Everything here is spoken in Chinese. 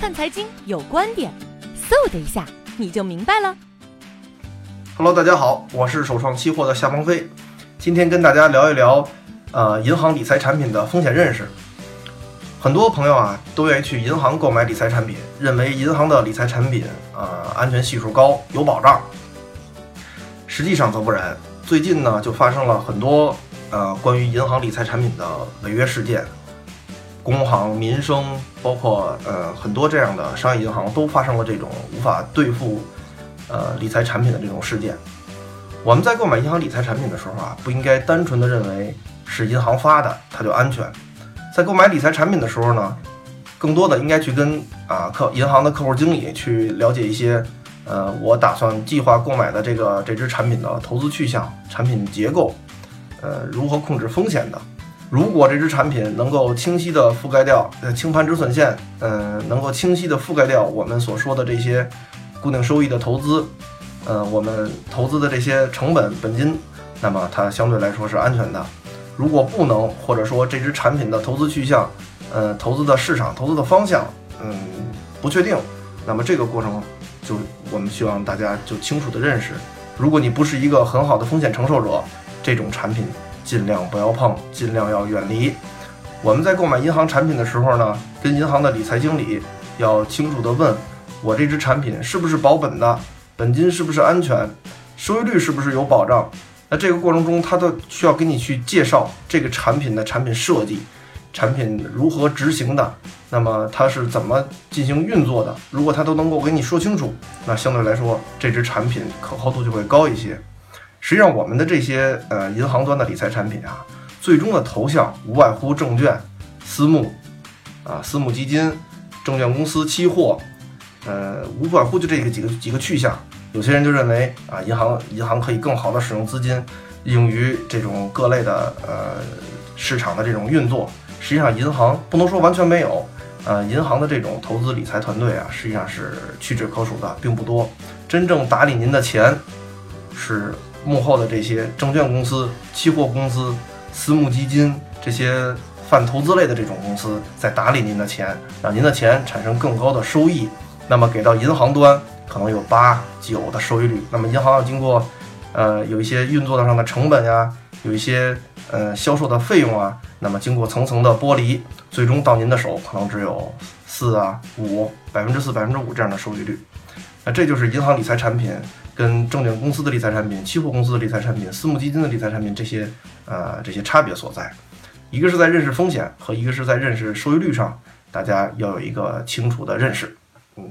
看财经有观点，嗖的一下你就明白了。Hello，大家好，我是首创期货的夏鹏飞，今天跟大家聊一聊，呃，银行理财产品的风险认识。很多朋友啊都愿意去银行购买理财产品，认为银行的理财产品啊安全系数高，有保障。实际上则不然，最近呢就发生了很多呃关于银行理财产品的违约事件。工行、民生，包括呃很多这样的商业银行都发生了这种无法兑付呃理财产品的这种事件。我们在购买银行理财产品的时候啊，不应该单纯的认为是银行发的它就安全。在购买理财产品的时候呢，更多的应该去跟啊客银行的客户经理去了解一些呃我打算计划购买的这个这支产品的投资去向、产品结构，呃如何控制风险的。如果这支产品能够清晰地覆盖掉呃清盘止损线，嗯，能够清晰地覆盖掉我们所说的这些固定收益的投资，呃，我们投资的这些成本本金，那么它相对来说是安全的。如果不能，或者说这支产品的投资去向，呃，投资的市场、投资的方向，嗯，不确定，那么这个过程就我们希望大家就清楚的认识，如果你不是一个很好的风险承受者，这种产品。尽量不要碰，尽量要远离。我们在购买银行产品的时候呢，跟银行的理财经理要清楚的问：我这支产品是不是保本的？本金是不是安全？收益率是不是有保障？那这个过程中，他都需要给你去介绍这个产品的产品设计，产品如何执行的，那么它是怎么进行运作的？如果他都能够给你说清楚，那相对来说，这支产品可靠度就会高一些。实际上，我们的这些呃银行端的理财产品啊，最终的投向无外乎证券、私募啊、私募基金、证券公司、期货，呃，无外乎就这个几个几个去向。有些人就认为啊，银行银行可以更好的使用资金，用于这种各类的呃市场的这种运作。实际上，银行不能说完全没有，呃，银行的这种投资理财团队啊，实际上是屈指可数的，并不多。真正打理您的钱是。幕后的这些证券公司、期货公司、私募基金这些泛投资类的这种公司，在打理您的钱，让您的钱产生更高的收益。那么给到银行端可能有八九的收益率。那么银行要经过，呃，有一些运作上的成本呀，有一些呃销售的费用啊，那么经过层层的剥离，最终到您的手可能只有四啊五百分之四百分之五这样的收益率。那这就是银行理财产品。跟证券公司的理财产品、期货公司的理财产品、私募基金的理财产品这些，呃，这些差别所在，一个是在认识风险和一个是在认识收益率上，大家要有一个清楚的认识。嗯